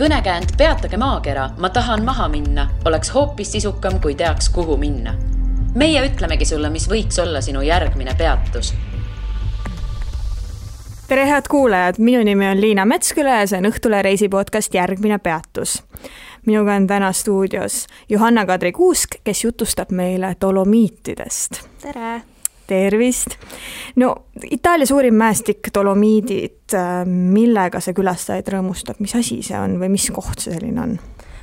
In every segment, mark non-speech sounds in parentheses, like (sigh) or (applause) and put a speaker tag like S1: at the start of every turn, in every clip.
S1: kõnekäänd Peatage maakera, ma tahan maha minna, oleks hoopis sisukam, kui teaks, kuhu minna. meie ütlemegi sulle, mis võiks olla sinu järgmine peatus
S2: tere, head kuulajad, minu nimi on Liina Metsküla ja see on Õhtule reisi podcast Järgmine peatus. minuga on täna stuudios Johanna-Kadri Kuusk, kes jutustab meile dolomiitidest.
S3: tere!
S2: Tervist! no Itaalia suurim mäestik, dolomiidid, millega see külastajaid rõõmustab, mis asi see on või mis koht see selline on?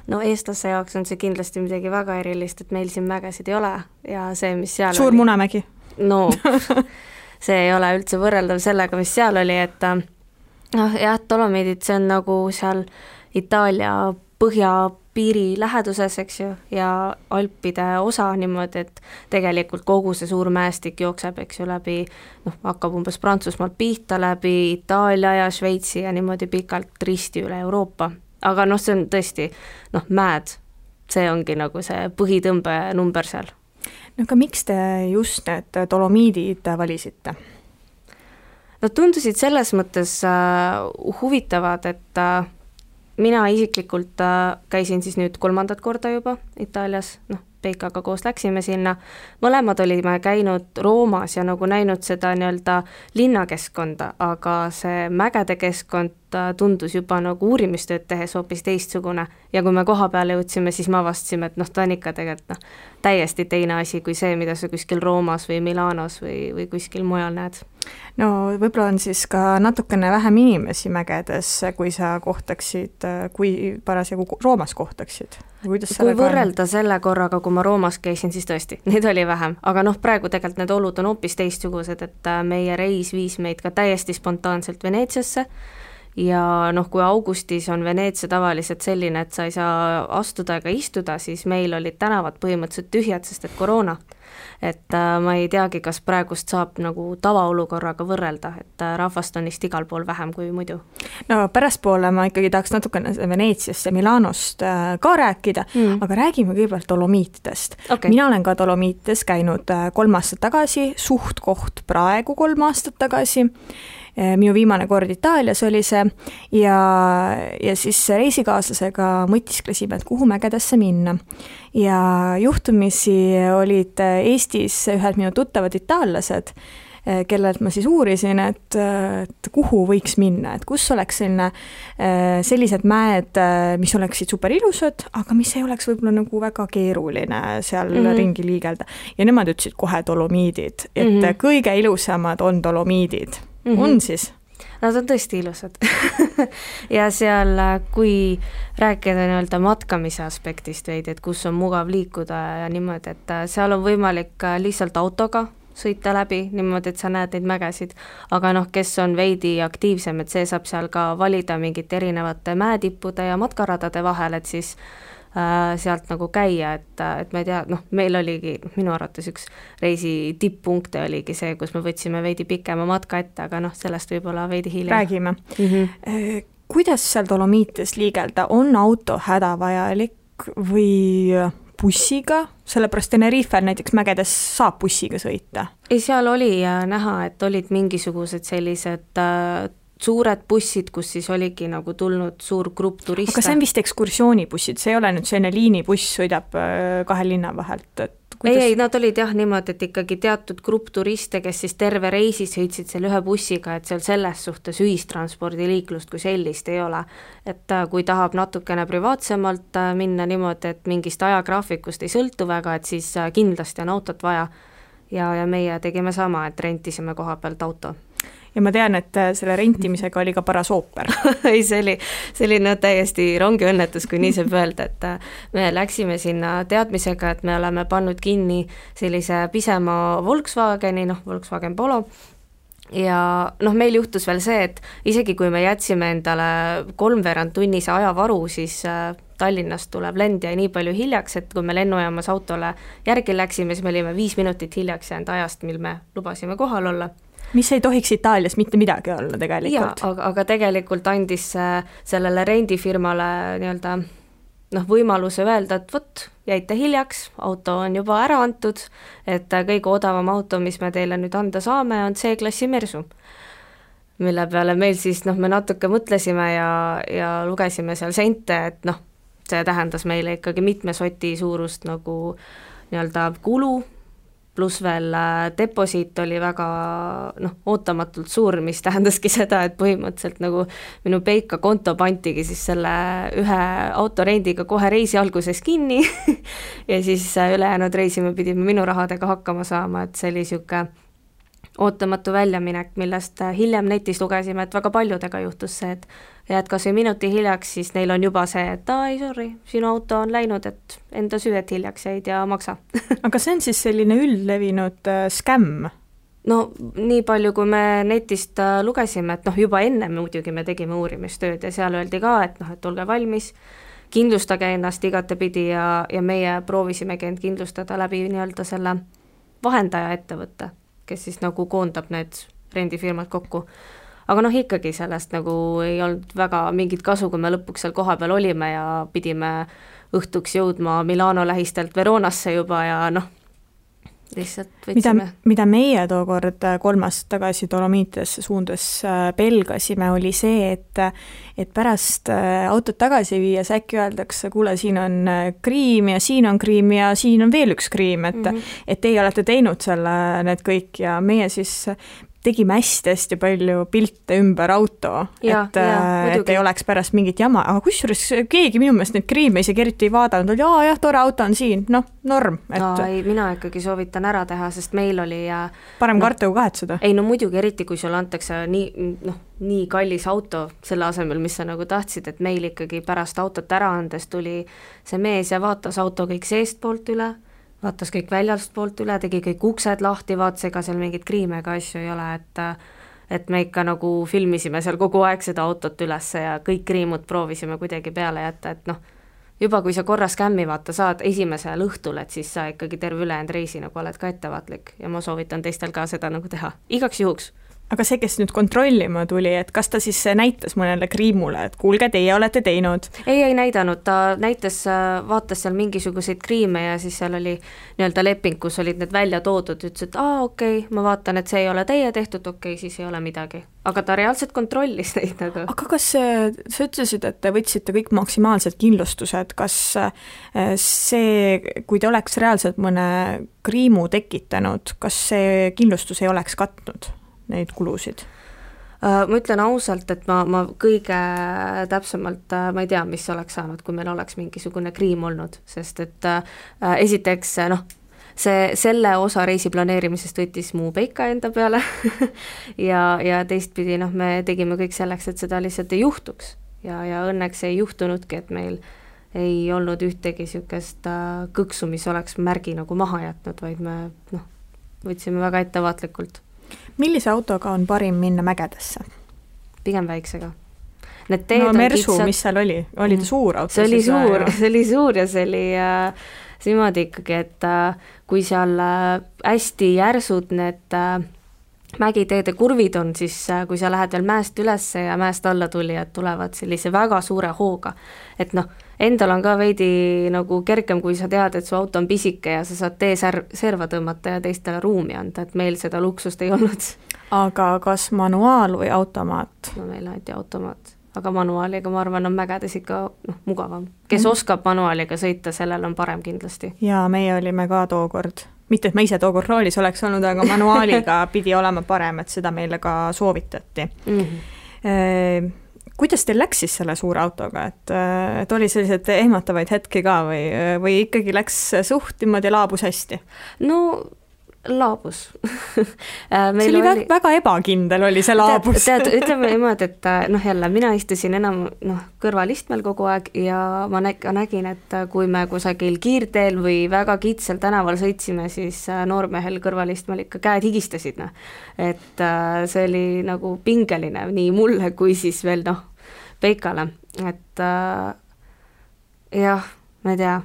S3: no eestlase jaoks on see kindlasti midagi väga erilist, et meil siin mägesid ei ole ja see, mis seal
S2: suur oli... Munamägi?
S3: no (laughs) see ei ole üldse võrreldav sellega, mis seal oli, et noh, jah, Dolomiidid, see on nagu seal Itaalia põhjapiiri läheduses, eks ju, ja Alpide osa niimoodi, et tegelikult kogu see suur mäestik jookseb, eks ju, läbi noh, hakkab umbes Prantsusmaalt pihta, läbi Itaalia ja Šveitsi ja niimoodi pikalt risti üle Euroopa. aga noh, see on tõesti noh, mäed, see ongi nagu see põhitõmbenumber seal
S2: no aga miks te just need dolomiidid valisite?
S3: Nad tundusid selles mõttes äh, huvitavad, et äh, mina isiklikult äh, käisin siis nüüd kolmandat korda juba Itaalias, noh, Peikaga koos läksime sinna, mõlemad olime käinud Roomas ja nagu näinud seda nii-öelda linnakeskkonda, aga see mägede keskkond tundus juba nagu uurimistööd tehes hoopis teistsugune ja kui me koha peale jõudsime, siis me avastasime, et noh, ta on ikka tegelikult noh, täiesti teine asi kui see, mida sa kuskil Roomas või Milanos või, või kuskil mujal näed.
S2: no võib-olla on siis ka natukene vähem inimesi mägedes, kui sa kohtaksid, kui parasjagu Roomas kohtaksid
S3: kui võrrelda on? selle korraga, kui ma Roomas käisin, siis tõesti, (laughs) neid oli vähem, aga noh, praegu tegelikult need olud on hoopis teistsugused, et äh, meie reis viis meid ka täiesti spontaanselt Veneetsiasse. Ja noh, kui augustis on Veneetsia tavaliselt selline, et sa ei saa astuda ega istuda, siis meil olid tänavad põhimõtteliselt tühjad, sest et koroona et äh, ma ei teagi, kas praegust saab nagu tavaolukorraga võrrelda, et äh, rahvast on vist igal pool vähem kui muidu.
S2: no pärastpoole ma ikkagi tahaks natukene Veneetsiast ja Milanost äh, ka rääkida mm., aga räägime kõigepealt dolomiitidest okay.. mina olen ka dolomiitides käinud kolm aastat tagasi, suht-koht praegu kolm aastat tagasi minu viimane kord Itaalias oli see ja, ja siis reisikaaslasega mõtisklesime, et kuhu mägedesse minna. ja juhtumisi olid Eestis ühed minu tuttavad itaallased, eh, kellelt ma siis uurisin, et, et kuhu võiks minna, et kus oleks selline, eh, sellised mäed, mis oleksid super ilusad, aga mis ei oleks võib-olla nagu väga keeruline seal mm -hmm. ringi liigelda. ja nemad ütlesid kohe dolomiidid, et mm -hmm. kõige ilusamad on dolomiidid mm, -hmm. on siis?
S3: Nad on tõesti ilusad (laughs) ja seal, kui rääkida nii-öelda matkamise aspektist veidi, et kus on mugav liikuda ja niimoodi, et äh, seal on võimalik äh, lihtsalt autoga sõita läbi niimoodi, et sa näed neid mägesid, aga noh, kes on veidi aktiivsem, et see saab seal ka valida mingite erinevate mäetippude ja matkaradade vahel, et siis Äh, sealt nagu käia, et, et ma ei tea, noh, meil oligi minu arvates üks reisi tipppunkte oligi see, kus me võtsime veidi pikema matka ette, aga noh, sellest võib-olla veidi hiljem.
S2: räägime mm. -hmm. kuidas seal Dolomiitis liigelda, on auto hädavajalik või bussiga, sellepärast Tenerifel näiteks mägedes saab bussiga sõita?
S3: ei, seal oli näha, et olid mingisugused sellised äh, suured bussid, kus siis oligi nagu tulnud suur grupp turiste.
S2: aga see on vist ekskursioonibussid, see ei ole nüüd selline liinibuss, sõidab äh, kahe linna vahelt, et
S3: kuidas... ei, ei, nad olid jah niimoodi, et ikkagi teatud grupp turiste, kes siis terve reisi sõitsid seal ühe bussiga, et seal selles suhtes ühistranspordiliiklust kui sellist ei ole. et äh, kui tahab natukene privaatsemalt äh, minna niimoodi, et mingist ajagraafikust ei sõltu väga, et siis kindlasti on autot vaja. ja, ja meie tegime sama, et rentisime koha pealt auto
S2: ja ma tean, et äh, selle rentimisega oli ka paras ooper. (laughs)
S3: Ei, see oli, see oli no täiesti rongiõnnetus, kui nii saab öelda, et äh, me läksime sinna teadmisega, et me oleme pannud kinni sellise pisema Volkswageni, noh, Volkswagen Polo, ja noh, meil juhtus veel see, et isegi kui me jätsime endale kolmveerand tunnise ajavaru, siis äh, Tallinnast tuleb lend jäi nii palju hiljaks, et kui me lennujaamas autole järgi läksime, siis me olime viis minutit hiljaks jäänud ajast, mil me lubasime kohal olla
S2: mis ei tohiks Itaalias mitte midagi olla tegelikult.
S3: aga, aga tegelikult andis sellele rendifirmale nii-öelda noh, võimaluse öelda, et vot, jäite hiljaks, auto on juba ära antud, et kõige odavam auto, mis me teile nüüd anda saame, on C-klassi Mersu. mille peale meil siis noh, me natuke mõtlesime ja, ja lugesime seal sente, et noh, see tähendas meile ikkagi mitme soti suurust nagu nii-öelda kulu, pluss veel äh, deposiit oli väga noh, ootamatult suur, mis tähendaski (laughs) seda, et põhimõtteliselt nagu minu Peika konto pantigi siis selle ühe autorendiga kohe reisi alguses kinni (laughs) ja siis äh, ülejäänud reisi me pidime minu rahadega hakkama saama, et see oli niisugune ootamatu väljaminek, millest äh, hiljem netis lugesime, et väga paljudega juhtus see, et jääd kas või minuti hiljaks, siis neil on juba see, et aa ei sorry, sinu auto on läinud, et enda süü, et hiljaks jäid ja maksa (laughs)
S2: aga see on siis selline üldlevinud äh, skämm?
S3: no nii palju, kui me netist äh, lugesime, et noh, juba enne muidugi me tegime uurimistööd ja seal öeldi ka, et noh, et olge valmis, kindlustage ennast igatepidi ja, ja meie proovisimegi end kindlustada läbi nii-öelda selle vahendaja ettevõtte kes siis nagu koondab need rendifirmad kokku. aga noh, ikkagi sellest nagu ei olnud väga mingit kasu, kui me lõpuks seal kohapeal olime ja pidime õhtuks jõudma Milano lähistelt Veronasse juba ja noh, lihtsalt võtsime.
S2: mida, meie tookord äh, kolm aastat tagasi Dolomiitidesse suundudes äh, pelgasime, oli see, et et pärast äh, autot tagasi viies äkki öeldakse, kuule, siin on kriim ja siin on kriim ja siin on veel üks kriim, et mm -hmm. et teie olete teinud selle, need kõik ja meie siis tegime hästi-hästi palju pilte ümber auto, et, äh, et ei oleks pärast mingit jama, aga kusjuures keegi minu meelest neid kriime isegi eriti ei vaadanud, oli aa jah, tore auto on siin, noh, norm,
S3: et no, ei, mina ikkagi soovitan ära teha, sest meil oli
S2: parem no, karta kui kahetseda.
S3: ei no muidugi, eriti kui sulle antakse nii, noh, nii kallis auto selle asemel, mis sa nagu tahtsid, et meil ikkagi pärast autot ära andes tuli see mees ja vaatas auto kõik seestpoolt üle vaatas kõik väljastpoolt üle, tegi kõik uksed lahti, vaatas, ega seal mingeid kriime ega asju ei ole, et et me ikka nagu filmisime seal kogu aeg seda autot üles ja kõik kriimud proovisime kuidagi peale jätta, et noh, juba kui sa korra skämmi vaata saad esimesel õhtul, et siis sa ikkagi terve ülejäänud reisi nagu oled ka ettevaatlik ja ma soovitan teistel ka seda nagu teha, igaks juhuks
S2: aga see, kes nüüd kontrollima tuli, et kas ta siis näitas mõnele kriimule, et kuulge, teie olete teinud?
S3: ei, ei näidanud, ta näitas, vaatas seal mingisuguseid kriime ja siis seal oli nii-öelda leping, kus olid need välja toodud, ütles, et aa, okei okay,, ma vaatan, et see ei ole teie tehtud, okei okay,, siis ei ole midagi. aga ta reaalselt kontrollis (laughs) neid nagu.
S2: aga kas see, sa ütlesid, et te võtsite kõik maksimaalsed kindlustused, kas see, kui te oleks reaalselt mõne kriimu tekitanud, kas see kindlustus ei oleks katnud? Neid kulusid?
S3: Äh, ma ütlen ausalt, et ma, ma kõige täpsemalt, äh, ma ei tea, mis oleks saanud, kui meil oleks mingisugune kriim olnud, sest et äh, esiteks noh, see, selle osa reisi planeerimisest võttis mu Peika enda peale (laughs) ja, ja teistpidi noh, me tegime kõik selleks, et seda lihtsalt ei juhtuks. ja, ja õnneks ei juhtunudki, et meil ei olnud ühtegi niisugust kõksu, mis oleks märgi nagu maha jätnud, vaid me noh, võtsime väga ettevaatlikult
S2: millise autoga on parim minna mägedesse?
S3: pigem väiksega.
S2: Need teed no Mersu kitsad..., mis seal oli, oli ta mm. suur auto?
S3: see oli suur, see oli suur ja see oli äh, niimoodi ikkagi, et äh, kui seal äh, hästi järsud need äh, mägiteede kurvid on, siis äh, kui sa lähed veel mäest üles ja mäest alla tulijad tulevad sellise väga suure hooga, et noh, endal on ka veidi nagu kergem, kui sa tead, et su auto on pisike ja sa saad tee ser-, serva tõmmata ja teistele ruumi anda, et meil seda luksust ei olnud.
S2: aga kas manuaal või automaat?
S3: no meil anti automaat, aga manuaaliga ma arvan, on mägedes ikka noh, mugavam. kes mm. oskab manuaaliga sõita, sellel on parem kindlasti.
S2: jaa, meie olime ka tookord mitte, et ma ise tookord roolis oleks olnud, aga manuaaliga (laughs) pidi olema parem, et seda meile ka soovitati mm. -hmm. Kuidas teil läks siis selle suure autoga, et, et oli selliseid ehmatavaid hetki ka või, või ikkagi läks suht niimoodi laabus hästi?
S3: no laabus (laughs)
S2: äh, see oli, oli väga ebakindel, oli see laabus.
S3: tead, tead, (laughs) ütleme niimoodi, et äh, noh, jälle mina istusin enam noh, kõrvalistmel kogu aeg ja ma nä-, nägin, et äh, kui me kusagil kiirteel või väga kitsal tänaval sõitsime, siis noormehel kõrvalistmel ikka käed higistasid, noh. et see oli nagu pingeline nii mulle kui siis veel noh, Peikale, et äh, jah, ma ei tea,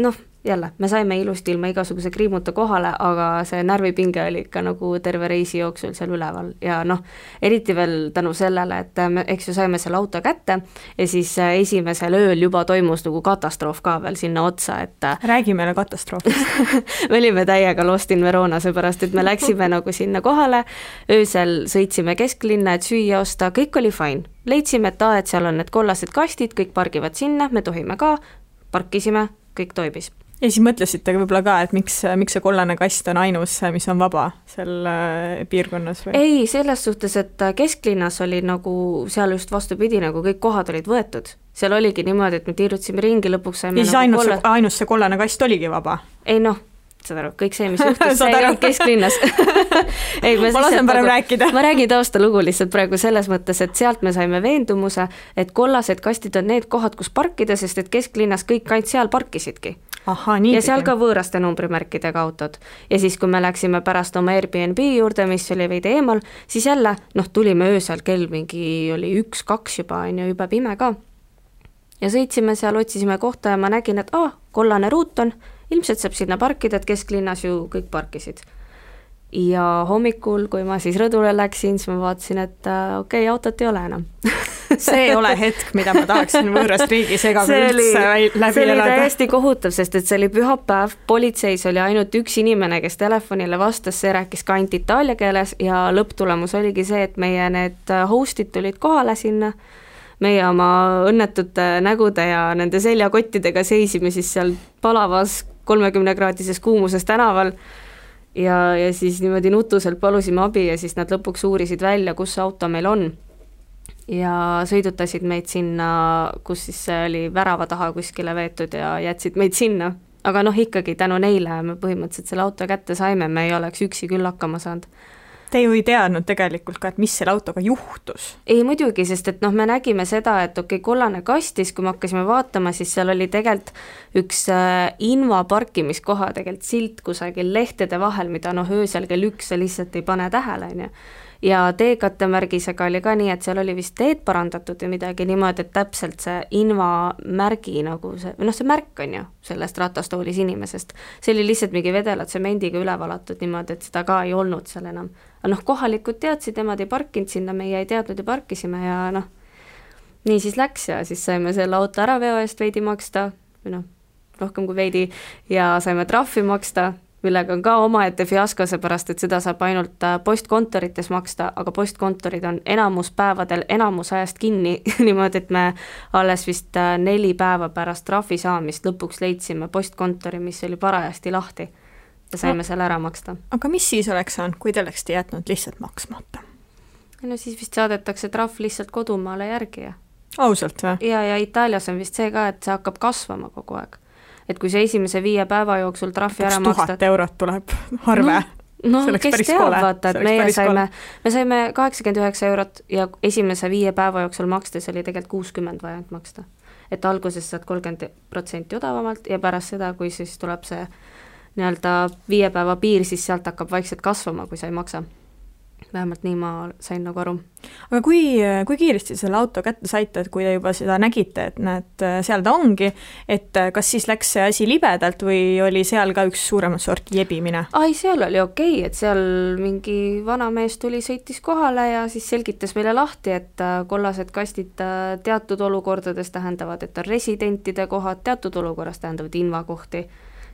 S3: noh jälle, me saime ilusti ilma igasuguse kriimuta kohale, aga see närvipinge oli ikka nagu terve reisi jooksul seal üleval. Ja noh, eriti veel tänu sellele, et me, eks ju, saime selle auto kätte ja siis äh, esimesel ööl juba toimus nagu katastroof ka veel sinna otsa, et äh,
S2: räägi meile katastroofist. (laughs)
S3: me olime täiega lost in Verona, seepärast et me läksime (laughs) nagu sinna kohale, öösel sõitsime kesklinna, et süüa osta, kõik oli fine. leidsime, et aa, et seal on need kollased kastid, kõik pargivad sinna, me tohime ka, parkisime, kõik toimis
S2: ja siis mõtlesite võib-olla ka, et miks, miks see kollane kast on ainus, mis on vaba seal äh, piirkonnas või?
S3: ei, selles suhtes, et äh, kesklinnas oli nagu seal just vastupidi, nagu kõik kohad olid võetud. seal oligi niimoodi, et me tiirutasime ringi, lõpuks saime
S2: ja siis nagu ainus kolla..., ainus see kollane kast oligi vaba?
S3: ei noh, saad aru, kõik see, mis juhtus, (laughs) see ei olnud kesklinnas (laughs)
S2: ei, ma, ma lasen parem nagu, rääkida.
S3: ma räägin taustalugu lihtsalt praegu selles mõttes, et sealt me saime veendumuse, et kollased kastid on need kohad, kus parkida, sest et kesklinnas kõik ainult seal parkisidki ja seal ka võõraste numbrimärkidega autod. ja siis, kui me läksime pärast oma Airbnb juurde, mis oli veidi eemal, siis jälle noh, tulime öösel, kell mingi oli üks-kaks juba, on ju, jube pime ka. ja sõitsime seal, otsisime kohta ja ma nägin, et aa, kollane ruut on, ilmselt saab sinna parkida, et kesklinnas ju kõik parkisid ja hommikul, kui ma siis rõdule läksin, siis ma vaatasin, et äh, okei okay,, autot ei ole enam. (laughs)
S2: See ei ole hetk, mida ma tahaksin võõras riigis ega läbi elada.
S3: see oli täiesti kohutav, sest et see oli pühapäev, politseis oli ainult üks inimene, kes telefonile vastas, see rääkis ka ainult itaalia keeles ja lõpptulemus oligi see, et meie need host'id tulid kohale sinna, meie oma õnnetute nägude ja nende seljakottidega seisime siis seal palavas kolmekümnekraadises kuumuses tänaval ja, ja siis niimoodi nutuselt palusime abi ja siis nad lõpuks uurisid välja, kus see auto meil on. ja sõidutasid meid sinna, kus siis see oli värava taha kuskile veetud ja jätsid meid sinna. aga noh, ikkagi tänu neile me põhimõtteliselt selle auto kätte saime, me ei oleks üksi küll hakkama saanud
S2: Te ju ei teadnud tegelikult ka, et mis selle autoga juhtus?
S3: ei muidugi, sest et noh, me nägime seda, et okei okay,, kollane kastis, kui me hakkasime vaatama, siis seal oli tegelikult üks äh, Inva parkimiskoha tegelikult silt kusagil lehtede vahel, mida noh, öösel kell üks sa lihtsalt ei pane tähele, on ju ja teekattemärgisega oli ka nii, et seal oli vist teed parandatud või midagi niimoodi, et täpselt see inva märgi nagu see, või noh, see märk on ju sellest ratastoolis inimesest, see oli lihtsalt mingi vedela tsemendiga üle valatud niimoodi, et seda ka ei olnud seal enam. Aga noh, kohalikud teadsid, nemad ei parkinud sinna, meie ei teadnud ja parkisime ja noh, nii siis läks ja siis saime selle auto äraveo eest veidi maksta, või noh, rohkem kui veidi, ja saime trahvi maksta millega on ka omaette fiasko, seepärast et seda saab ainult äh, postkontorites maksta, aga postkontorid on enamus päevadel enamus ajast kinni (laughs) niimoodi, et me alles vist äh, neli päeva pärast trahvi saamist lõpuks leidsime postkontori, mis oli parajasti lahti ja saime no, selle ära maksta.
S2: aga mis siis oleks saanud, kui te oleksite jätnud lihtsalt maksmata?
S3: no siis vist saadetakse trahv lihtsalt kodumaale järgi ja
S2: ausalt või?
S3: ja, ja Itaalias on vist see ka, et see hakkab kasvama kogu aeg et kui sa esimese viie päeva jooksul trahvi ära maksad.
S2: tuhat eurot tuleb arve no
S3: noh, kes teab, vaata, et meie saime, me saime kaheksakümmend üheksa eurot ja esimese viie päeva jooksul makstes oli tegelikult kuuskümmend vaja ainult maksta. et alguses saad kolmkümmend protsenti odavamalt ja pärast seda, kui siis tuleb see nii-öelda viie päeva piir, siis sealt hakkab vaikselt kasvama, kui sa ei maksa vähemalt nii ma sain nagu aru.
S2: aga kui, kui kiiresti selle auto kätte saite, et kui te juba seda nägite, et näed, seal ta ongi, et kas siis läks see asi libedalt või oli seal ka üks suuremat sorti jebimine?
S3: ai, seal oli okei okay,, et seal mingi vanamees tuli, sõitis kohale ja siis selgitas meile lahti, et äh, kollased kastid äh, teatud olukordades tähendavad, et on residentide kohad, teatud olukorras tähendavad invakohti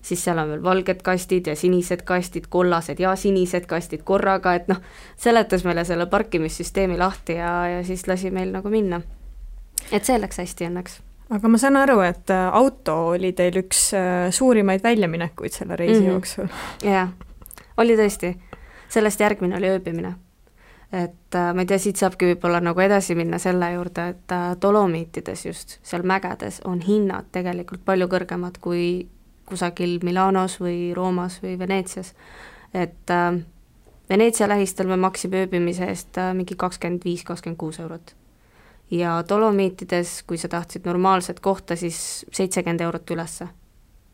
S3: siis seal on veel valged kastid ja sinised kastid, kollased ja sinised kastid korraga, et noh, seletas meile selle parkimissüsteemi lahti ja, ja siis lasi meil nagu minna. et see läks hästi õnneks.
S2: aga ma saan aru, et äh, auto oli teil üks äh, suurimaid väljaminekuid selle reisi mm -hmm. jooksul.
S3: jah, oli tõesti. sellest järgmine oli ööbimine et äh, ma ei tea, siit saabki võib-olla nagu edasi minna selle juurde, et Dolomiitides just, seal mägedes on hinnad tegelikult palju kõrgemad kui kusagil Milanos või Roomas või Veneetsias. et äh, Veneetsia lähistel me maksime ööbimise eest äh, mingi kakskümmend viis, kakskümmend kuus eurot. ja Dolomiitides, kui sa tahtsid normaalset kohta, siis seitsekümmend eurot ülesse.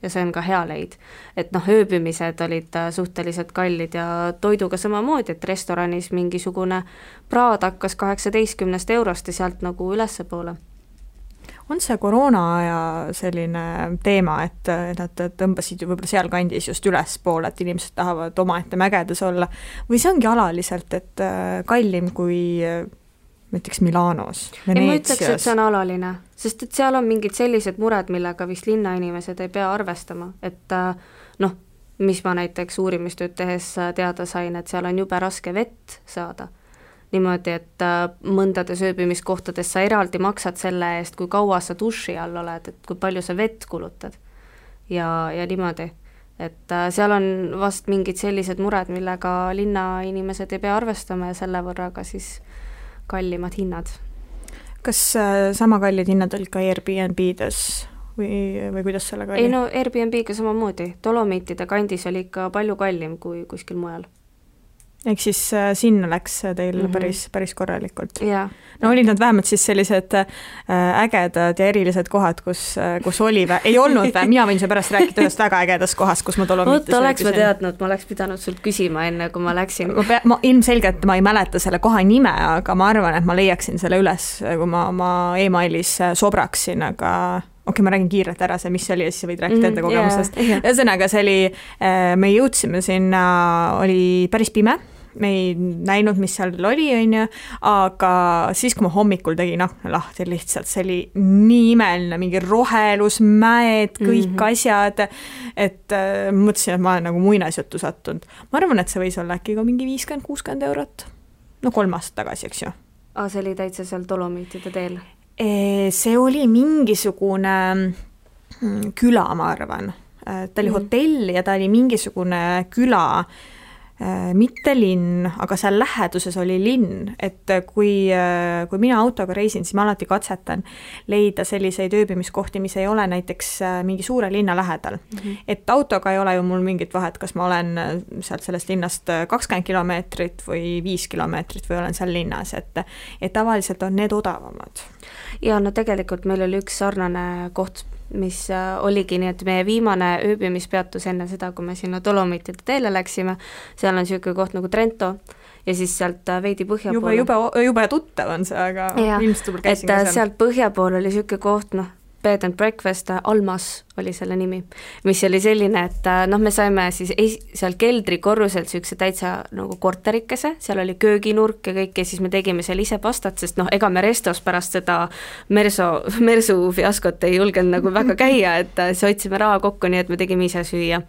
S3: ja see on ka hea leid. et noh, ööbimised olid äh, suhteliselt kallid ja toiduga samamoodi, et restoranis mingisugune praad hakkas kaheksateistkümnest eurost ja sealt nagu ülespoole
S2: on see koroona aja selline teema, et nad tõmbasid ju võib-olla sealkandis just ülespoole, et inimesed tahavad omaette mägedes olla, või see ongi alaliselt, et äh, kallim kui äh, näiteks Milanos,
S3: Veneetsias? ma ütleks, et see on alaline, sest et seal on mingid sellised mured, millega vist linnainimesed ei pea arvestama, et äh, noh, mis ma näiteks uurimistööd tehes teada sain, et seal on jube raske vett saada niimoodi, et äh, mõndades ööbimiskohtades sa eraldi maksad selle eest, kui kaua sa duši all oled, et kui palju sa vett kulutad. ja, ja niimoodi, et äh, seal on vast mingid sellised mured, millega linnainimesed ei pea arvestama ja selle võrra ka siis kallimad hinnad.
S2: kas äh, sama kallid hinnad olid ka Airbnb-des või, või kuidas sellega oli?
S3: ei no Airbnb-ga samamoodi, Dolomiitide kandis oli ikka palju kallim kui kuskil mujal
S2: ehk siis äh, sinna läks teil mm -hmm. päris, päris korralikult
S3: yeah.?
S2: no olid nad vähemalt siis sellised äh, ägedad ja erilised kohad, kus äh,, kus oli või, ei olnud või, mina võin seepärast rääkida ühest väga ägedast kohast, kus ma Dolomiitis
S3: vot oleks ma teadnud, ma oleks pidanud sult küsima enne, kui ma läksin.
S2: ma pea-, ma ilmselgelt ma ei mäleta selle koha nime, aga ma arvan, et ma leiaksin selle üles, kui ma oma emailis äh, sobraksin, aga okei okay,, ma räägin kiirelt ära see, mis see oli ja siis sa võid rääkida enda mm, kogemusest yeah,. ühesõnaga, see oli, äh, me jõudsime sinna, oli päris pime me ei näinud, mis seal oli, on ju, aga siis, kui ma hommikul tegin akna lahti, lihtsalt see oli nii imeline, mingi rohelus, mäed, kõik mm -hmm. asjad, et äh, mõtlesin, et ma olen nagu muinasjuttu sattunud. ma arvan, et see võis olla äkki ka mingi viiskümmend, kuuskümmend eurot. no kolm aastat tagasi, eks ju.
S3: aa, see oli täitsa seal Dolomiitide teel?
S2: See oli mingisugune mm, küla, ma arvan. ta oli mm. hotell ja ta oli mingisugune küla mitte linn, aga seal läheduses oli linn, et kui, äh, kui mina autoga reisin, siis ma alati katsetan leida selliseid ööbimiskohti, mis ei ole näiteks äh, mingi suure linna lähedal mm. -hmm. et autoga ei ole ju mul mingit vahet, kas ma olen sealt sellest linnast kakskümmend kilomeetrit või viis kilomeetrit või olen seal linnas, et et tavaliselt on need odavamad.
S3: ja no tegelikult meil oli üks sarnane koht mis äh, oligi nii, et meie viimane ööbimispeatus enne seda, kui me sinna Dolomiitide teele läksime, seal on niisugune koht nagu Trento, ja siis sealt äh, veidi põhja
S2: jube, jube, jube tuttav on see, aga ja, ilmselt võib-olla käisin
S3: ka äh, seal. sealt põhja pool oli niisugune koht, noh, bed and breakfast, Almas oli selle nimi, mis oli selline, et äh, noh, me saime siis es-, seal keldrikorrusel niisuguse täitsa nagu korterikese, seal oli kööginurk ja kõik ja siis me tegime seal ise pastat, sest noh, ega me restos pärast seda Merso, Mersu fiaskot ei julgenud nagu väga (laughs) käia, et äh, siis hoidsime raha kokku, nii et me tegime ise süüa.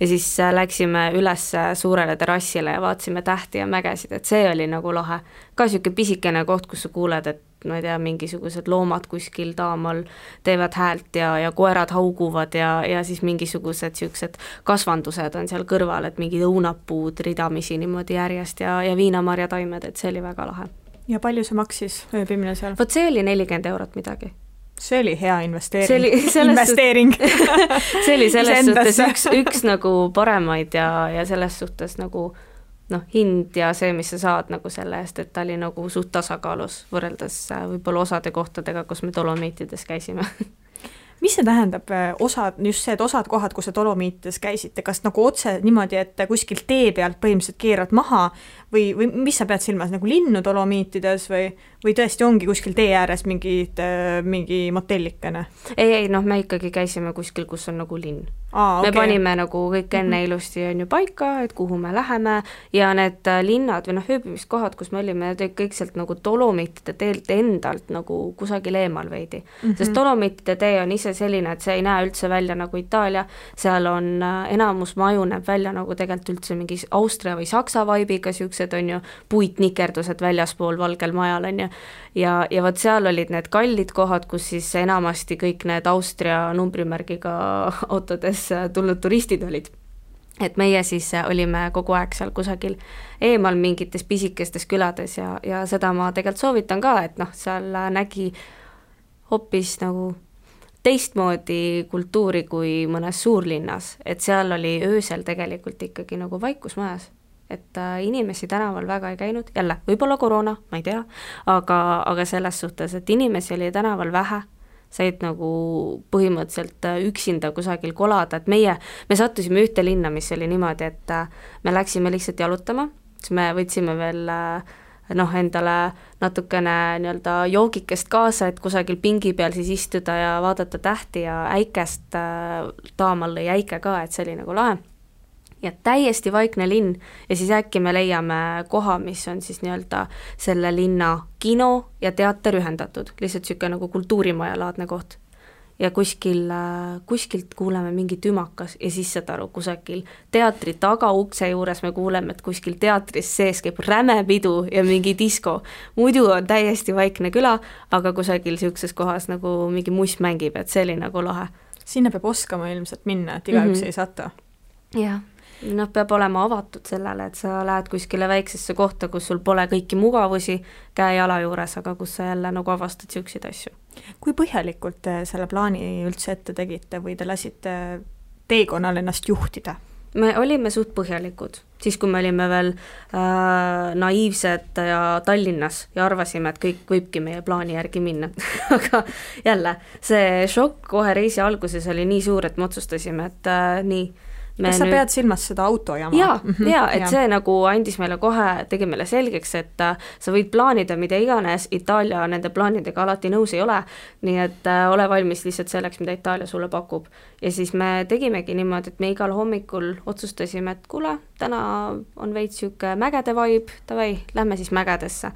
S3: ja siis äh, läksime üles suurele terrassile ja vaatasime tähti ja mägesid, et see oli nagu lahe. ka niisugune pisikene koht, kus sa kuuled, et ma ei tea, mingisugused loomad kuskil taamal teevad häält ja, ja koerad hauguvad ja, ja siis mingisugused niisugused kasvandused on seal kõrval, et mingid õunapuud ridamisi niimoodi järjest ja, ja viinamarjataimed, et see oli väga lahe.
S2: ja palju see maksis, ööbimine seal?
S3: vot see oli nelikümmend eurot midagi
S2: see oli hea investeering. see oli (laughs) investeering (laughs)
S3: see oli selles suhtes üks, üks nagu paremaid ja, ja selles suhtes nagu noh, hind ja see, mis sa saad nagu selle eest, et ta oli nagu suht tasakaalus võrreldes äh, võib-olla osade kohtadega, kus me Dolomiitides käisime (laughs)
S2: mis see tähendab, äh, osad, just see, et osad kohad, kus te Dolomiitides käisite, kas nagu otse niimoodi, et kuskilt tee pealt põhimõtteliselt keerad maha või, või mis sa pead silmas, nagu linnu Dolomiitides või, või tõesti ongi kuskil tee ääres mingid, äh, mingi motellikene?
S3: ei, ei noh, me ikkagi käisime kuskil, kus on nagu linn. Okay. me panime nagu kõik enne mhm. ilusti on ju paika, et kuhu me läheme ja need äh, linnad või noh, ööbimiskohad, kus me olime, need kõik sealt nagu Dolomiitide teelt endalt nagu kusagil eemal veidi mm. -hmm. sest Dolomiitide tee on ise selline, et see ei näe üldse välja nagu Itaalia, seal on äh, enamus maju näeb välja nagu tegelikult üldse mingi Austria või Saksa vibe'iga, niisugused on ju puitnikerdused väljaspool Valgel Majal, on ju, ja, ja vot seal olid need kallid kohad, kus siis enamasti kõik need Austria numbrimärgiga (laughs) autodes tulnud turistid olid. Et meie siis olime kogu aeg seal kusagil eemal mingites pisikestes külades ja, ja seda ma tegelikult soovitan ka, et noh, seal nägi hoopis nagu teistmoodi kultuuri kui mõnes suurlinnas, et seal oli öösel tegelikult ikkagi nagu vaikus majas et äh, inimesi tänaval väga ei käinud, jälle, võib-olla koroona, ma ei tea, aga, aga selles suhtes, et inimesi oli tänaval vähe, said nagu põhimõtteliselt äh, üksinda kusagil kolada, et meie, me sattusime ühte linna, mis oli niimoodi, et äh, me läksime lihtsalt jalutama, siis me võtsime veel noh, endale natukene nii-öelda joogikest kaasa, et kusagil pingi peal siis istuda ja vaadata tähti ja äikest taamal lõi äike ka, et see oli nagu lahe. Ja täiesti vaikne linn ja siis äkki me leiame koha, mis on siis nii-öelda selle linna kino ja teater ühendatud, lihtsalt niisugune nagu kultuurimaja laadne koht ja kuskil, äh, kuskilt kuuleme mingit ümakas ja siis saad aru, kusagil teatri tagaukse juures me kuuleme, et kuskil teatris sees käib räme pidu ja mingi disko. muidu on täiesti vaikne küla, aga kusagil niisuguses kohas nagu mingi muss mängib, et see oli nagu lahe.
S2: sinna peab oskama ilmselt minna, et igaüks mm -hmm. ei satu.
S3: jah noh, peab olema avatud sellele, et sa lähed kuskile väiksesse kohta, kus sul pole kõiki mugavusi käe-jala juures, aga kus sa jälle nagu avastad niisuguseid asju.
S2: kui põhjalikult te selle plaani üldse ette tegite või te lasite teekonnal ennast juhtida?
S3: me olime suht põhjalikud, siis kui me olime veel äh, naiivsed ja Tallinnas ja arvasime, et kõik võibki meie plaani järgi minna (laughs) aga jälle, see šokk kohe reisi alguses oli nii suur, et me otsustasime, et äh, nii
S2: kas sa nüüd... pead silmas seda autojama?
S3: jaa -hmm. jaa, et ja. see nagu andis meile kohe, tegi meile selgeks, et äh, sa võid plaanida mida iganes, Itaalia nende plaanidega alati nõus ei ole, nii et äh, ole valmis lihtsalt selleks, mida Itaalia sulle pakub. ja siis me tegimegi niimoodi, et me igal hommikul otsustasime, et kuule, täna on veits niisugune mägede vibe, davai, lähme siis mägedesse.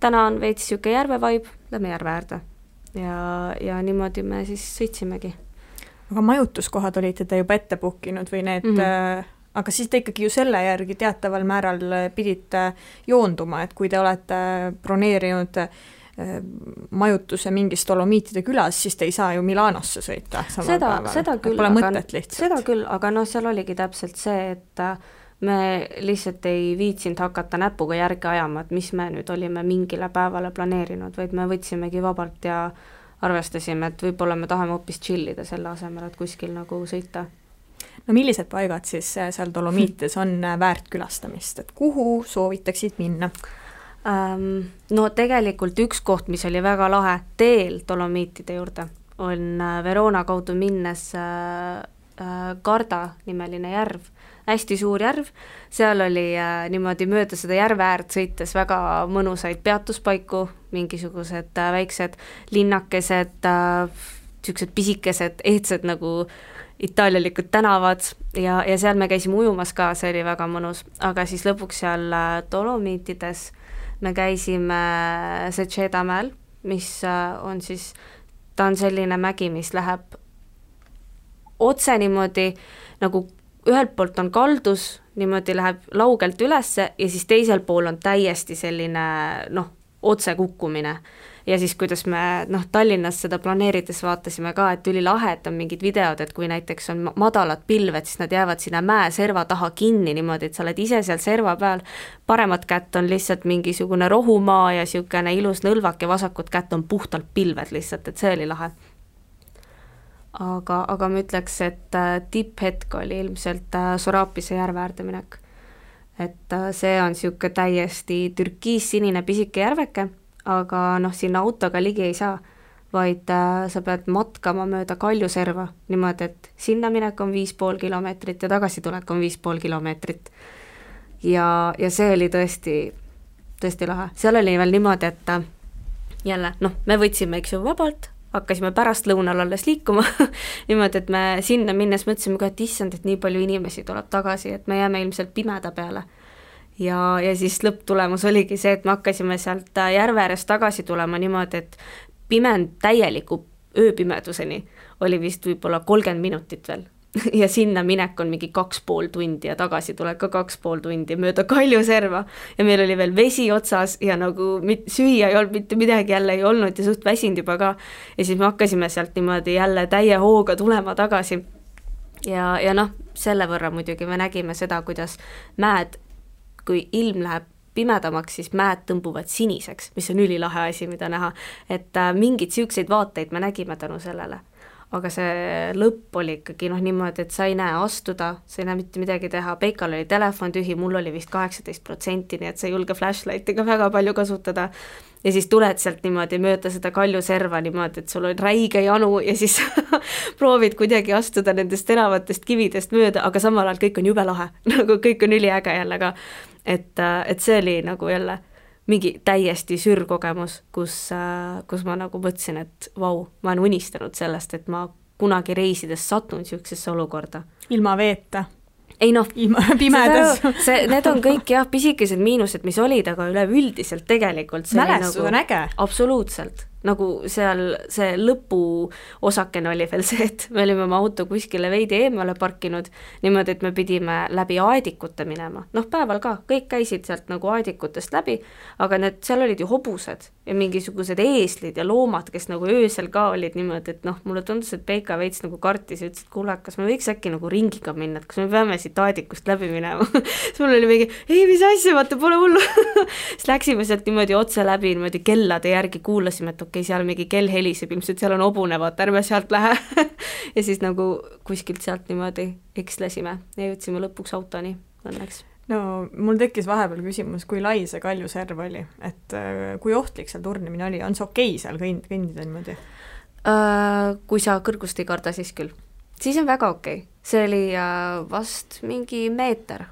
S3: täna on veits niisugune järve vibe, lähme järve äärde. ja, ja niimoodi me siis sõitsimegi
S2: aga majutuskohad olite te juba ette book inud või need mm, -hmm. aga siis te ikkagi ju selle järgi teataval määral pidite joonduma, et kui te olete broneerinud äh, majutuse mingis Dolomiitide külas, siis te ei saa ju Milanosse sõita
S3: seda, seda küll, aga, seda küll, aga noh, seal oligi täpselt see, et äh, me lihtsalt ei viitsinud hakata näpuga järge ajama, et mis me nüüd olime mingile päevale planeerinud, vaid me võtsimegi vabalt ja äh, arvestasime, et võib-olla me tahame hoopis chill ida selle asemel, et kuskil nagu sõita.
S2: no millised paigad siis äh, seal Dolomiites on äh, väärt külastamist, et kuhu soovitaksid minna?
S3: Um, no tegelikult üks koht, mis oli väga lahe teel Dolomiitide juurde, on äh, Verona kaudu minnes Garda nimeline järv hästi suur järv, seal oli äh, niimoodi mööda seda järve äärt sõites väga mõnusaid peatuspaiku, mingisugused äh, väiksed linnakesed äh,, niisugused pisikesed ehtsad nagu itaalialikud tänavad ja, ja seal me käisime ujumas ka, see oli väga mõnus, aga siis lõpuks seal äh, Dolomiitides me käisime Seceda mäel, mis äh, on siis, ta on selline mägi, mis läheb otse niimoodi nagu ühelt poolt on kaldus, niimoodi läheb laugelt ülesse ja siis teisel pool on täiesti selline noh, otsekukkumine. ja siis, kuidas me noh, Tallinnas seda planeerides vaatasime ka, et ülilahe, et on mingid videod, et kui näiteks on madalad pilved, siis nad jäävad sinna mäeserva taha kinni niimoodi, et sa oled ise seal serva peal, paremat kätt on lihtsalt mingisugune rohumaa ja niisugune ilus nõlvak ja vasakut kätt on puhtalt pilved lihtsalt, et see oli lahe aga, aga ma ütleks, et äh, tipphetk oli ilmselt äh, Sorapise järve äärde minek. et äh, see on niisugune täiesti türkiissinine pisike järveke, aga noh, sinna autoga ligi ei saa, vaid sa pead matkama mööda Kaljuserva niimoodi, et sinna minek on viis pool kilomeetrit ja tagasitulek on viis pool kilomeetrit. ja, ja see oli tõesti, tõesti lahe, seal oli veel niimoodi, et jälle noh, me võtsime, eks ju, vabalt, hakkasime pärastlõunal alles liikuma (laughs) niimoodi, et me sinna minnes mõtlesime ka, et issand, et nii palju inimesi tuleb tagasi, et me jääme ilmselt pimeda peale. ja, ja siis lõpptulemus oligi see, et me hakkasime sealt järve äärest tagasi tulema niimoodi, et pimend täieliku ööpimeduseni oli vist võib-olla kolmkümmend minutit veel (laughs) ja sinna minek on mingi kaks pool tundi ja tagasitulek ka kaks pool tundi mööda Kaljuserva ja meil oli veel vesi otsas ja nagu mit-, süüa ei olnud mitte midagi jälle ei olnud ja suht väsinud juba ka. ja siis me hakkasime sealt niimoodi jälle täie hooga tulema tagasi. ja, ja noh, selle võrra muidugi me nägime seda, kuidas mäed, kui ilm läheb pimedamaks, siis mäed tõmbuvad siniseks, mis on ülilahe asi, mida näha. et äh, mingeid niisuguseid vaateid me nägime tänu sellele aga see lõpp oli ikkagi noh, niimoodi, et sa ei näe astuda, sa ei näe mitte midagi teha, Peikal oli telefon tühi, mul oli vist kaheksateist protsenti, nii et sa ei julge flashlight'i ka (laughs) väga palju kasutada. ja siis tuled sealt niimoodi mööda seda kaljuserva niimoodi, et sul on räige janu ja siis (laughs) proovid kuidagi astuda nendest teravatest kividest mööda, aga samal ajal kõik on jube lahe (laughs) nagu kõik on üliäge jälle ka. et, et see oli nagu jälle mingi täiesti sürkogemus, kus, äh, kus ma nagu mõtlesin, et vau, ma olen unistanud sellest, et ma kunagi reisides satun niisugusesse olukorda.
S2: ilma veeta?
S3: ei noh,
S2: pimedas.
S3: see, need on kõik jah, pisikesed miinused, mis olid, aga üleüldiselt tegelikult
S2: mälestus nagu, on äge.
S3: absoluutselt nagu seal see lõpuosakene oli veel (laughs) see, et me olime oma auto kuskile veidi eemale parkinud, niimoodi, et me pidime läbi aedikute minema, noh päeval ka, kõik käisid sealt nagu aedikutest läbi, aga need, seal olid ju hobused ja mingisugused eeslid ja loomad, kes nagu öösel ka olid niimoodi, et noh, mulle tundus, et Peika veits nagu kartis ja ütles, et kuule, kas me võiks äkki nagu ringiga minna, et kas me peame siit aedikust läbi minema? (laughs) Siis mul oli mingi, ei, mis asja, vaata, pole hullu. (laughs) Siis läksime sealt niimoodi otse läbi, niimoodi kellade järgi kuulasime, et okei okay,, seal mingi kell heliseb, ilmselt seal on hobune, vaata, ärme sealt lähe (laughs) ja siis nagu kuskilt sealt niimoodi ekslesime ja jõudsime lõpuks autoni õnneks
S2: no mul tekkis vahepeal küsimus, kui lai see Kalju serv oli, et äh, kui ohtlik seal turnimine oli, on see okei okay seal kõnd-, kõndida niimoodi
S3: uh,? Kui sa kõrgust ei karda, siis küll. siis on väga okei okay., see oli uh, vast mingi meeter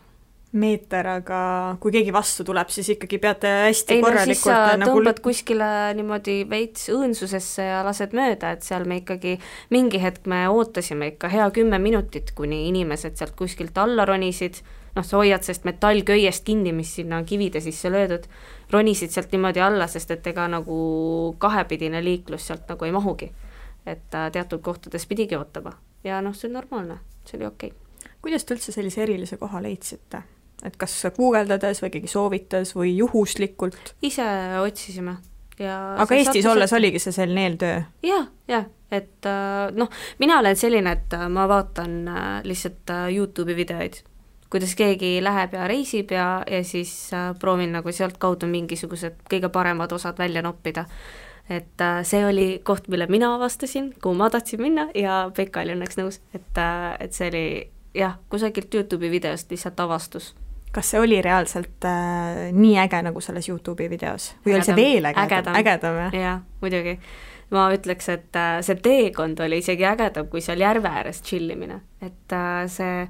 S2: meeter, aga kui keegi vastu tuleb, siis ikkagi peate hästi
S3: ei,
S2: korralikult
S3: no, siis sa nagu tõmbad kuskile niimoodi veits õõnsusesse ja lased mööda, et seal me ikkagi mingi hetk me ootasime ikka hea kümme minutit, kuni inimesed sealt kuskilt alla ronisid noh, sa hoiad sellest metallköiest kinni, mis sinna kivide sisse löödud, ronisid sealt niimoodi alla, sest et ega nagu kahepidine liiklus sealt nagu ei mahugi. et äh, teatud kohtades pidigi ootama ja noh, see on normaalne, see oli okei okay.
S2: kuidas te üldse sellise erilise koha leidsite? Et kas guugeldades või keegi soovitas või juhuslikult?
S3: ise otsisime ja
S2: aga Eestis olles et... oligi see selline eeltöö ja,?
S3: jah, jah, et äh, noh, mina olen selline, et äh, ma vaatan lihtsalt Youtube'i videoid kuidas keegi läheb ja reisib ja, ja siis äh, proovin nagu sealtkaudu mingisugused kõige paremad osad välja noppida. et äh, see oli koht, mille mina avastasin, kuhu ma tahtsin minna ja Pekka oli õnneks nõus, et, äh, et see oli jah, kusagilt Youtube'i videost lihtsalt avastus
S2: kas see oli reaalselt äh, nii äge nagu selles Youtube'i videos? Või ägedam, oli see veel ägedam, ägedam, ägedam jah?
S3: jah, muidugi. ma ütleks, et äh, see teekond oli isegi ägedam kui seal järve ääres chill imine, et äh, see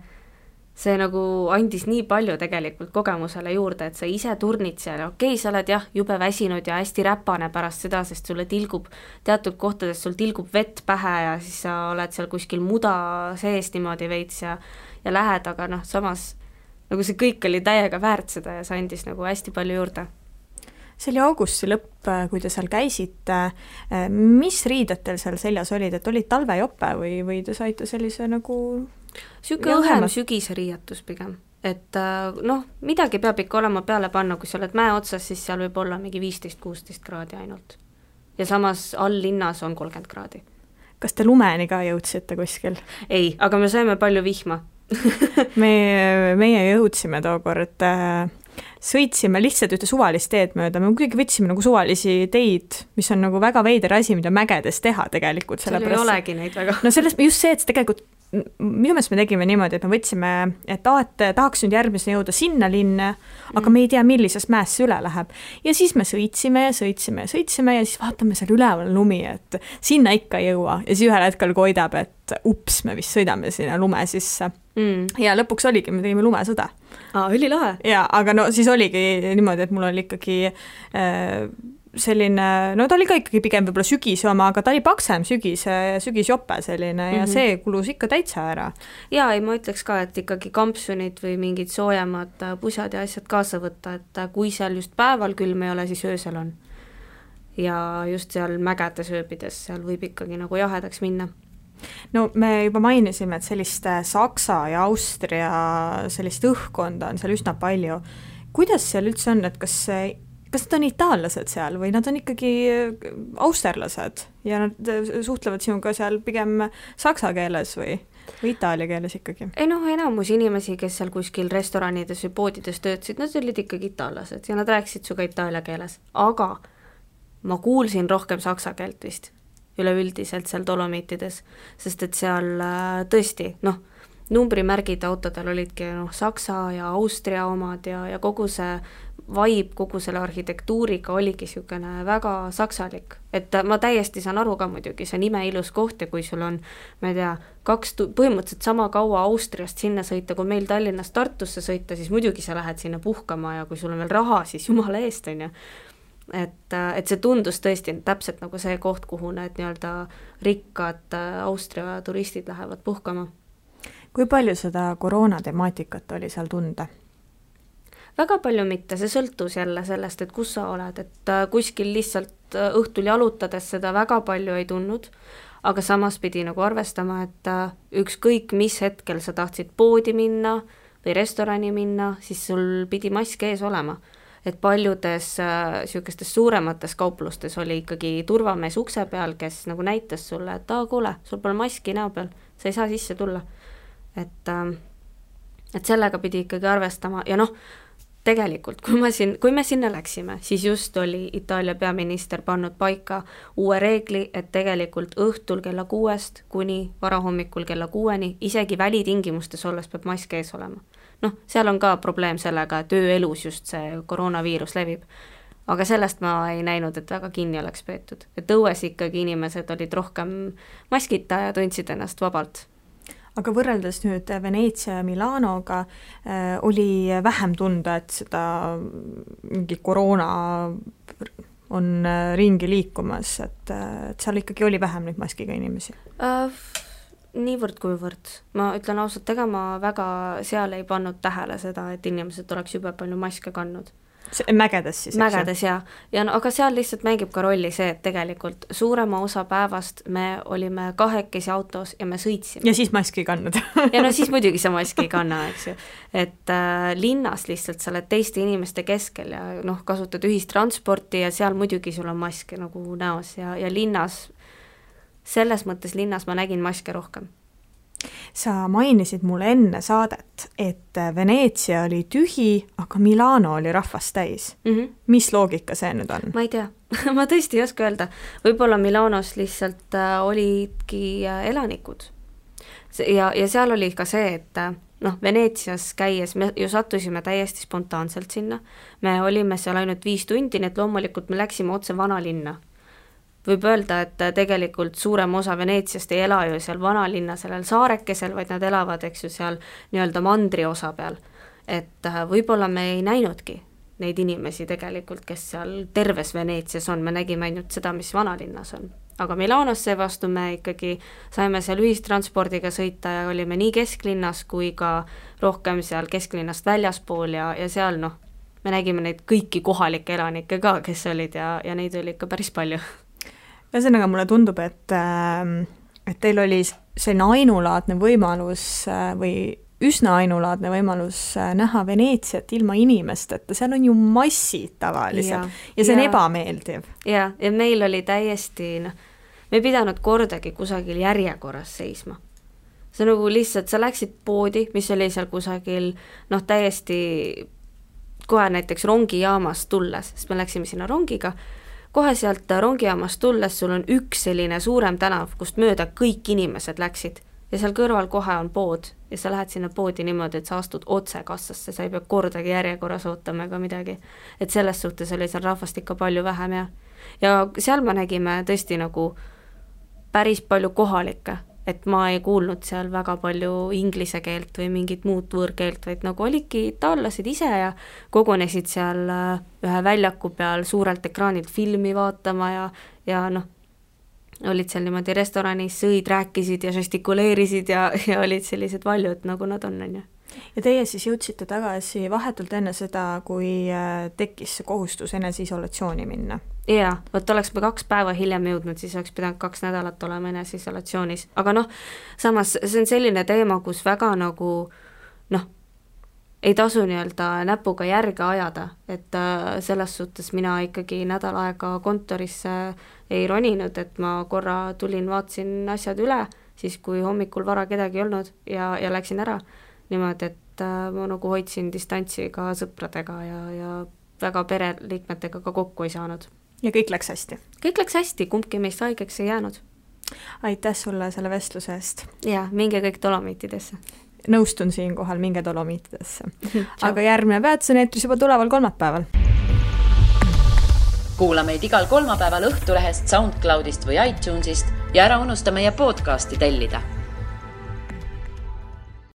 S3: see nagu andis nii palju tegelikult kogemusele juurde, et sa ise turnid seal ja okei okay,, sa oled jah, jube väsinud ja hästi räpane pärast seda, sest sulle tilgub, teatud kohtades sul tilgub vett pähe ja siis sa oled seal kuskil muda sees niimoodi veits ja ja lähed, aga noh, samas nagu see kõik oli täiega väärt seda ja see andis nagu hästi palju juurde.
S2: See oli augusti lõpp, kui te seal käisite, mis riided teil seal seljas olid, et olid talvejope või, või te saite sellise nagu
S3: niisugune õhem sügiseriietus pigem, et äh, noh, midagi peab ikka olema peale panna, kui sa oled mäe otsas, siis seal võib olla mingi viisteist, kuusteist kraadi ainult. ja samas all linnas on kolmkümmend kraadi.
S2: kas te lumeni ka jõudsite kuskil?
S3: ei, aga me saime palju vihma (laughs)
S2: me, meie jõudsime tookord äh, sõitsime lihtsalt ühte suvalist teed mööda, me kuidagi võtsime nagu suvalisi teid, mis on nagu väga veider asi, mida mägedes teha tegelikult.
S3: seal ei olegi neid väga.
S2: no sellest, just see, et tegelikult minu meelest me tegime niimoodi, et me võtsime, et aa, et tahaks nüüd järgmisena jõuda sinna linna, aga mm. me ei tea, millisest mäest see üle läheb. ja siis me sõitsime ja sõitsime ja sõitsime ja siis vaatame seal üleval lumi, et sinna ikka ei jõua ja siis ühel hetkel koidab, et ups, me vist sõidame sinna lume sisse mm.. ja lõpuks oligi, me tegime lumesõda.
S3: aa, ülilahe.
S2: jaa, aga no siis oligi niimoodi, et mul oli ikkagi äh, selline, no ta oli ka ikkagi pigem võib-olla sügise oma, aga ta oli paksem sügise, sügisjope selline mm -hmm. ja see kulus ikka täitsa ära.
S3: jaa, ei ma ütleks ka, et ikkagi kampsunid või mingid soojemad äh, pusad ja asjad kaasa võtta, et äh, kui seal just päeval külm ei ole, siis öösel on. ja just seal mägedes ööbides, seal võib ikkagi nagu jahedaks minna
S2: no me juba mainisime, et sellist äh, Saksa ja Austria sellist õhkkonda on seal üsna palju. kuidas seal üldse on, et kas kas nad on itaallased seal või nad on ikkagi äh, austerlased ja nad äh, suhtlevad sinuga seal pigem saksa keeles või, või itaalia keeles ikkagi?
S3: ei noh, enamus inimesi, kes seal kuskil restoranides või poodides töötasid, nad olid ikkagi itaallased ja nad rääkisid sinuga itaalia keeles, aga ma kuulsin rohkem saksa keelt vist üleüldiselt seal Dolomiitides, sest et seal äh, tõesti noh, numbrimärgid autodel olidki noh, Saksa ja Austria omad ja, ja kogu see vibe kogu selle arhitektuuriga oligi niisugune väga saksalik. et ma täiesti saan aru ka muidugi, see on imeilus koht ja kui sul on, ma ei tea, kaks, põhimõtteliselt sama kaua Austriast sinna sõita, kui meil Tallinnast Tartusse sõita, siis muidugi sa lähed sinna puhkama ja kui sul on veel raha, siis jumala eest, on ju et, et see tundus tõesti täpselt nagu see koht, kuhu need nii-öelda rikkad Austria turistid lähevad puhkama.
S2: kui palju seda koroona temaatikat oli seal tunda?
S3: Väga palju mitte, see sõltus jälle sellest, et kus sa oled, et äh, kuskil lihtsalt äh, õhtul jalutades seda väga palju ei tundnud, aga samas pidi nagu arvestama, et äh, ükskõik, mis hetkel sa tahtsid poodi minna või restorani minna, siis sul pidi mask ees olema. Et paljudes niisugustes äh, suuremates kauplustes oli ikkagi turvamees ukse peal, kes nagu näitas sulle, et aa, kuule, sul pole maski näo peal, sa ei saa sisse tulla. et äh,, et sellega pidi ikkagi arvestama. Ja noh, tegelikult, kui ma siin, kui me sinna läksime, siis just oli Itaalia peaminister pannud paika uue reegli, et tegelikult õhtul kella kuuest kuni varahommikul kella kuueni, isegi välitingimustes olles peab mask ees olema. noh, seal on ka probleem sellega, et ööelus just see koroonaviirus levib. aga sellest ma ei näinud, et väga kinni oleks peetud, et õues ikkagi inimesed olid rohkem maskita ja tundsid ennast vabalt
S2: aga võrreldes nüüd Veneetsia ja Milanoga äh, oli vähem tunda, et seda mingi koroona on äh, ringi liikumas, et, äh, et seal ikkagi oli vähem neid maskiga inimesi uh,?
S3: niivõrd-kuivõrd, ma ütlen ausalt, ega ma väga seal ei pannud tähele seda, et inimesed oleks jube palju maske kandnud.
S2: Mägedes siis, eks
S3: ju? mägedes jaa, ja no aga seal lihtsalt mängib ka rolli see, et tegelikult suurema osa päevast me olime kahekesi autos ja me sõitsime.
S2: ja siis maski ei kandnud
S3: ja no siis muidugi sa maski ei kanna, eks ju. et äh, linnas lihtsalt sa oled teiste inimeste keskel ja noh, kasutad ühistransporti ja seal muidugi sul on mask nagu näos ja, ja linnas selles mõttes linnas ma nägin maske rohkem.
S2: Sa mainisid mulle enne saadet, et Veneetsia oli tühi, aga Milano oli rahvast täis mm. -hmm. mis loogika see nüüd on?
S3: ma ei tea (laughs) ma tõesti ei oska öelda, võib-olla Milanos lihtsalt äh, olidki äh, elanikud. ja, ja seal oli ka see, et äh, noh, Veneetsias käies me ju sattusime täiesti spontaanselt sinna, me olime seal ainult viis tundi, nii et loomulikult me läksime otse vanalinna võib öelda, et tegelikult suurem osa Veneetsiast ei ela ju seal vanalinna sellel saarekesel, vaid nad elavad, eks ju, seal nii-öelda mandri osa peal. et äh, võib-olla me ei näinudki neid inimesi tegelikult, kes seal terves Veneetsias on, me nägime ainult seda, mis vanalinnas on. aga Milanos seevastu me ikkagi saime seal ühistranspordiga sõita ja olime nii kesklinnas kui ka rohkem seal kesklinnast väljaspool ja, ja seal noh, me nägime neid kõiki kohalikke elanikke ka, kes olid ja, ja neid oli ikka päris palju
S2: ühesõnaga, mulle tundub, et, ähm, et teil oli selline ainulaadne võimalus äh, või üsna ainulaadne võimalus äh, näha Veneetsiat ilma inimesteta, seal on ju massid tavaliselt. Ja, ja see on ja, ebameeldiv.
S3: ja, ja meil oli täiesti noh, me ei pidanud kordagi kusagil järjekorras seisma. see nagu lihtsalt, sa läksid poodi, mis oli seal kusagil noh, täiesti kohe näiteks rongijaamast tulles, sest me läksime sinna rongiga kohe sealt rongijaamast tulles sul on üks selline suurem tänav, kust mööda kõik inimesed läksid. Ja seal kõrval kohe on pood. Ja sa lähed sinna poodi niimoodi, et sa astud otse kassasse, sa ei pea kordagi järjekorras ootama ega midagi. et selles suhtes oli seal rahvast ikka palju vähem ja, ja seal me nägime tõesti nagu päris palju kohalikke, et ma ei kuulnud seal väga palju inglise keelt või mingit muud võõrkeelt, vaid nagu olidki itaallased ise ja kogunesid seal äh, ühe väljaku peal suurelt ekraanilt filmi vaatama ja, ja noh, olid seal niimoodi restoranis, sõid, rääkisid ja žestikuleerisid ja, ja olid sellised valjud, nagu nad on, on ju
S2: ja teie siis jõudsite tagasi vahetult enne seda, kui äh, tekkis kohustus eneseisolatsiooni minna?
S3: jaa, vot oleks me kaks päeva hiljem jõudnud, siis oleks pidanud kaks nädalat olema eneseisolatsioonis, aga noh, samas see on selline teema, kus väga nagu noh, ei tasu nii-öelda näpuga järge ajada, et äh, selles suhtes mina ikkagi nädal aega kontorisse ei roninud, et ma korra tulin, vaatasin asjad üle, siis kui hommikul vara kedagi ei olnud ja, ja läksin ära niimoodi, et äh, ma nagu hoidsin distantsi ka sõpradega ja, ja väga pereliikmetega ka kokku ei saanud.
S2: ja kõik läks hästi?
S3: kõik läks hästi, kumbki meist haigeks ei jäänud.
S2: aitäh sulle selle vestluse eest!
S3: jaa, minge kõik Dolomiitidesse!
S2: nõustun siinkohal, minge Dolomiitidesse. (laughs) aga järgmine peatus on eetris juba tuleval kolmapäeval.
S1: kuula meid igal kolmapäeval Õhtulehest, SoundCloudist või iTunesist ja ära unusta meie podcasti tellida